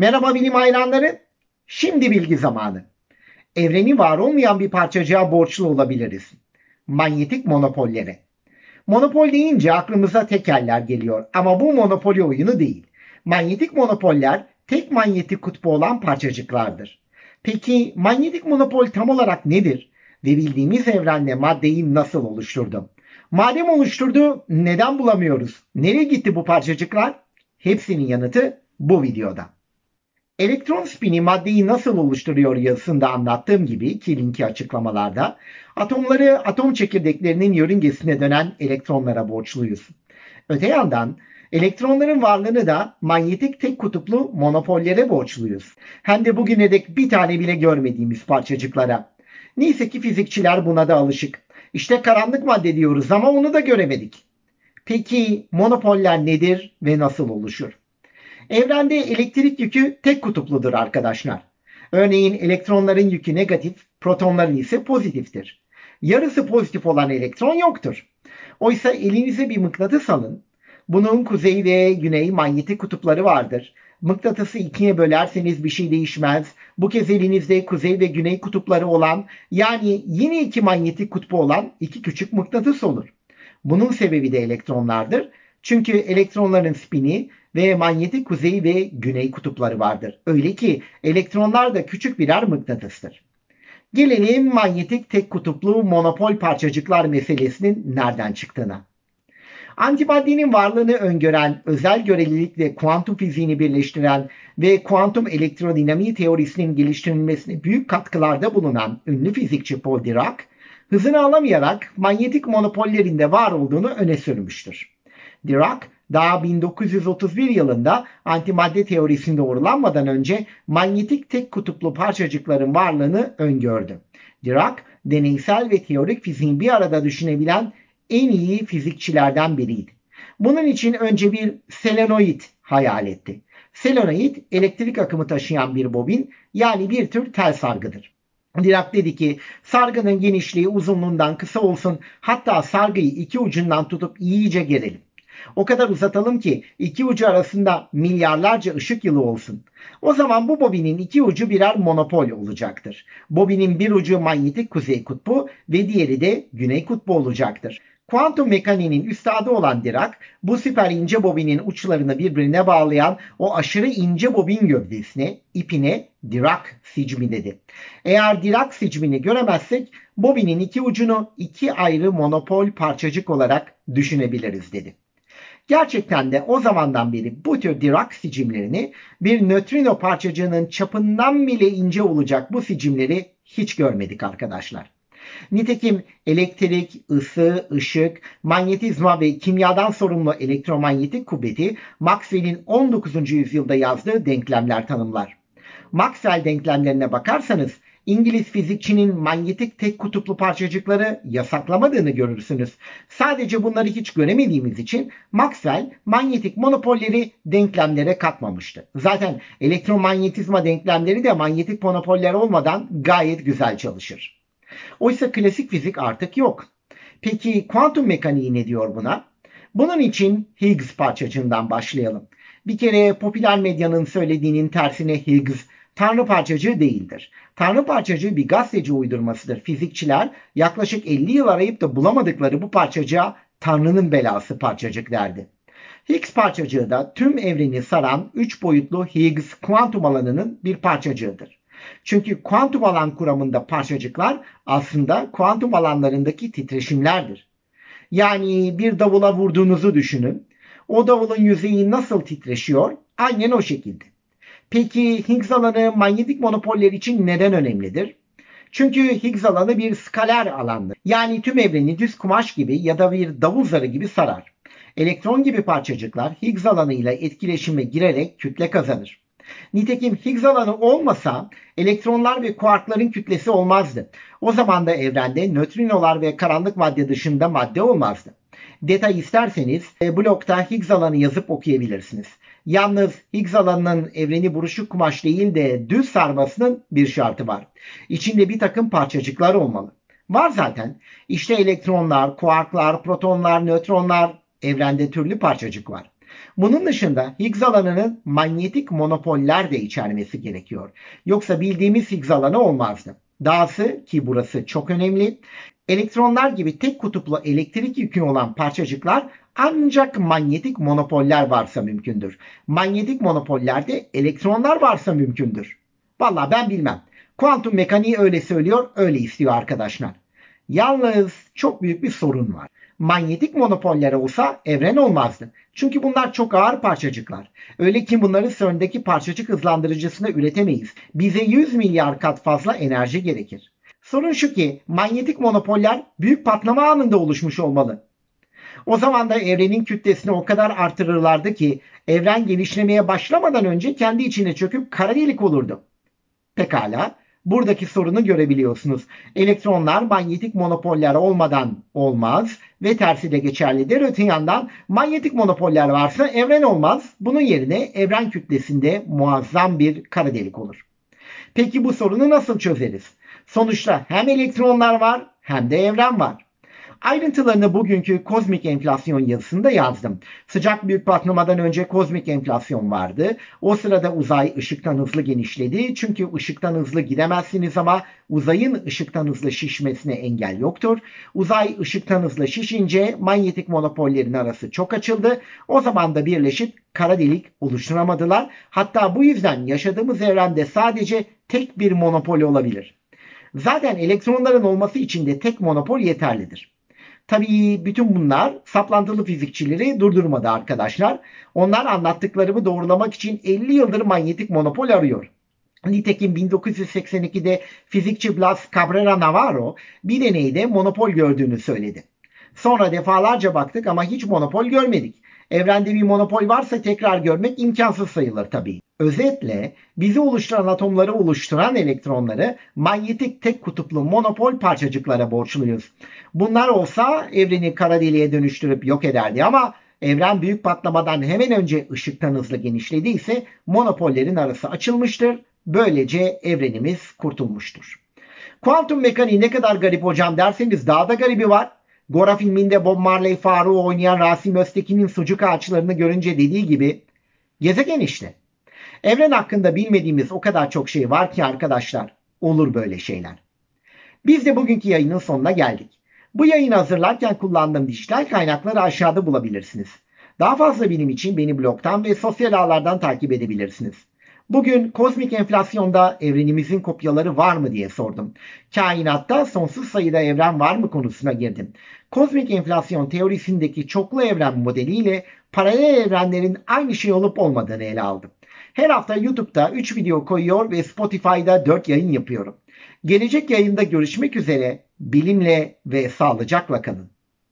Merhaba bilim hayranları. Şimdi bilgi zamanı. Evreni var olmayan bir parçacığa borçlu olabiliriz. Manyetik monopollere. Monopol deyince aklımıza tekerler geliyor ama bu monopoli oyunu değil. Manyetik monopoller tek manyetik kutbu olan parçacıklardır. Peki manyetik monopol tam olarak nedir? Ve bildiğimiz evrenle maddeyi nasıl oluşturdu? Madem oluşturdu neden bulamıyoruz? Nereye gitti bu parçacıklar? Hepsinin yanıtı bu videoda. Elektron spini maddeyi nasıl oluşturuyor yazısında anlattığım gibi ki linki açıklamalarda atomları atom çekirdeklerinin yörüngesine dönen elektronlara borçluyuz. Öte yandan elektronların varlığını da manyetik tek kutuplu monopollere borçluyuz. Hem de bugüne dek bir tane bile görmediğimiz parçacıklara. Neyse ki fizikçiler buna da alışık. İşte karanlık madde diyoruz ama onu da göremedik. Peki monopoller nedir ve nasıl oluşur? Evrende elektrik yükü tek kutupludur arkadaşlar. Örneğin elektronların yükü negatif, protonların ise pozitiftir. Yarısı pozitif olan elektron yoktur. Oysa elinize bir mıknatıs alın. Bunun kuzey ve güney manyetik kutupları vardır. Mıknatısı ikiye bölerseniz bir şey değişmez. Bu kez elinizde kuzey ve güney kutupları olan yani yine iki manyetik kutbu olan iki küçük mıknatıs olur. Bunun sebebi de elektronlardır. Çünkü elektronların spini ve manyetik kuzey ve güney kutupları vardır. Öyle ki elektronlar da küçük birer mıknatıstır. Gelelim manyetik tek kutuplu monopol parçacıklar meselesinin nereden çıktığına. Antimaddenin varlığını öngören, özel görelilikle kuantum fiziğini birleştiren ve kuantum elektrodinamiği teorisinin geliştirilmesine büyük katkılarda bulunan ünlü fizikçi Paul Dirac, hızını alamayarak manyetik monopollerinde var olduğunu öne sürmüştür. Dirac, daha 1931 yılında antimadde teorisinde doğrulanmadan önce manyetik tek kutuplu parçacıkların varlığını öngördü. Dirac, deneysel ve teorik fiziğin bir arada düşünebilen en iyi fizikçilerden biriydi. Bunun için önce bir selenoid hayal etti. Selenoid elektrik akımı taşıyan bir bobin yani bir tür tel sargıdır. Dirac dedi ki sargının genişliği uzunluğundan kısa olsun hatta sargıyı iki ucundan tutup iyice gerelim. O kadar uzatalım ki iki ucu arasında milyarlarca ışık yılı olsun. O zaman bu bobinin iki ucu birer monopol olacaktır. Bobinin bir ucu manyetik kuzey kutbu ve diğeri de güney kutbu olacaktır. Kuantum mekaniğinin üstadı olan Dirac, bu süper ince bobinin uçlarını birbirine bağlayan o aşırı ince bobin gövdesine, ipine Dirac sicmi dedi. Eğer Dirac sicmini göremezsek bobinin iki ucunu iki ayrı monopol parçacık olarak düşünebiliriz dedi. Gerçekten de o zamandan beri bu tür Dirac sicimlerini bir nötrino parçacığının çapından bile ince olacak bu sicimleri hiç görmedik arkadaşlar. Nitekim elektrik, ısı, ışık, manyetizma ve kimyadan sorumlu elektromanyetik kuvveti Maxwell'in 19. yüzyılda yazdığı denklemler tanımlar. Maxwell denklemlerine bakarsanız İngiliz fizikçinin manyetik tek kutuplu parçacıkları yasaklamadığını görürsünüz. Sadece bunları hiç göremediğimiz için Maxwell manyetik monopolleri denklemlere katmamıştı. Zaten elektromanyetizma denklemleri de manyetik monopoller olmadan gayet güzel çalışır. Oysa klasik fizik artık yok. Peki kuantum mekaniği ne diyor buna? Bunun için Higgs parçacığından başlayalım. Bir kere popüler medyanın söylediğinin tersine Higgs Tanrı parçacığı değildir. Tanrı parçacığı bir gazeteci uydurmasıdır. Fizikçiler yaklaşık 50 yıl arayıp da bulamadıkları bu parçacığa Tanrı'nın belası parçacık derdi. Higgs parçacığı da tüm evreni saran 3 boyutlu Higgs kuantum alanının bir parçacığıdır. Çünkü kuantum alan kuramında parçacıklar aslında kuantum alanlarındaki titreşimlerdir. Yani bir davula vurduğunuzu düşünün. O davulun yüzeyi nasıl titreşiyor? Aynen o şekilde. Peki Higgs alanı manyetik monopoller için neden önemlidir? Çünkü Higgs alanı bir skaler alandır. Yani tüm evreni düz kumaş gibi ya da bir davul zarı gibi sarar. Elektron gibi parçacıklar Higgs alanıyla etkileşime girerek kütle kazanır. Nitekim Higgs alanı olmasa elektronlar ve kuarkların kütlesi olmazdı. O zaman da evrende nötrinolar ve karanlık madde dışında madde olmazdı. Detay isterseniz e, blokta Higgs alanı yazıp okuyabilirsiniz. Yalnız Higgs alanının evreni buruşuk kumaş değil de düz sarmasının bir şartı var. İçinde bir takım parçacıklar olmalı. Var zaten. İşte elektronlar, kuarklar, protonlar, nötronlar evrende türlü parçacık var. Bunun dışında Higgs alanının manyetik monopoller de içermesi gerekiyor. Yoksa bildiğimiz Higgs alanı olmazdı. Dahası ki burası çok önemli. Elektronlar gibi tek kutuplu elektrik yükü olan parçacıklar ancak manyetik monopoller varsa mümkündür. Manyetik monopollerde elektronlar varsa mümkündür. Valla ben bilmem. Kuantum mekaniği öyle söylüyor, öyle istiyor arkadaşlar. Yalnız çok büyük bir sorun var. Manyetik monopoller olsa evren olmazdı. Çünkü bunlar çok ağır parçacıklar. Öyle ki bunları CERN'deki parçacık hızlandırıcısında üretemeyiz. Bize 100 milyar kat fazla enerji gerekir. Sorun şu ki manyetik monopoller büyük patlama anında oluşmuş olmalı. O zaman da evrenin kütlesini o kadar artırırlardı ki evren genişlemeye başlamadan önce kendi içine çöküp kara delik olurdu. Pekala, buradaki sorunu görebiliyorsunuz. Elektronlar manyetik monopoller olmadan olmaz ve tersi de geçerlidir. Öte yandan manyetik monopoller varsa evren olmaz. Bunun yerine evren kütlesinde muazzam bir kara delik olur. Peki bu sorunu nasıl çözeriz? Sonuçta hem elektronlar var hem de evren var. Ayrıntılarını bugünkü kozmik enflasyon yazısında yazdım. Sıcak büyük patlamadan önce kozmik enflasyon vardı. O sırada uzay ışıktan hızlı genişledi. Çünkü ışıktan hızlı gidemezsiniz ama uzayın ışıktan hızlı şişmesine engel yoktur. Uzay ışıktan hızlı şişince manyetik monopollerin arası çok açıldı. O zaman da birleşip kara delik oluşturamadılar. Hatta bu yüzden yaşadığımız evrende sadece tek bir monopol olabilir. Zaten elektronların olması için de tek monopol yeterlidir. Tabii bütün bunlar saplantılı fizikçileri durdurmadı arkadaşlar. Onlar anlattıklarımı doğrulamak için 50 yıldır manyetik monopol arıyor. Nitekim 1982'de fizikçi Blas Cabrera Navarro bir deneyde monopol gördüğünü söyledi. Sonra defalarca baktık ama hiç monopol görmedik. Evrende bir monopol varsa tekrar görmek imkansız sayılır tabii. Özetle bizi oluşturan atomları oluşturan elektronları manyetik tek kutuplu monopol parçacıklara borçluyuz. Bunlar olsa evreni kara deliğe dönüştürüp yok ederdi ama evren büyük patlamadan hemen önce ışıktan hızlı genişlediyse monopollerin arası açılmıştır. Böylece evrenimiz kurtulmuştur. Kuantum mekaniği ne kadar garip hocam derseniz daha da garibi var. Gora filminde Bob Marley Faruk'u oynayan Rasim Öztekin'in sucuk ağaçlarını görünce dediği gibi gezegen işte. Evren hakkında bilmediğimiz o kadar çok şey var ki arkadaşlar. Olur böyle şeyler. Biz de bugünkü yayının sonuna geldik. Bu yayını hazırlarken kullandığım dijital kaynakları aşağıda bulabilirsiniz. Daha fazla bilim için beni blogdan ve sosyal ağlardan takip edebilirsiniz. Bugün kozmik enflasyonda evrenimizin kopyaları var mı diye sordum. Kainatta sonsuz sayıda evren var mı konusuna girdim. Kozmik enflasyon teorisindeki çoklu evren modeliyle paralel evrenlerin aynı şey olup olmadığını ele aldım. Her hafta YouTube'da 3 video koyuyor ve Spotify'da 4 yayın yapıyorum. Gelecek yayında görüşmek üzere. Bilimle ve sağlıcakla kalın.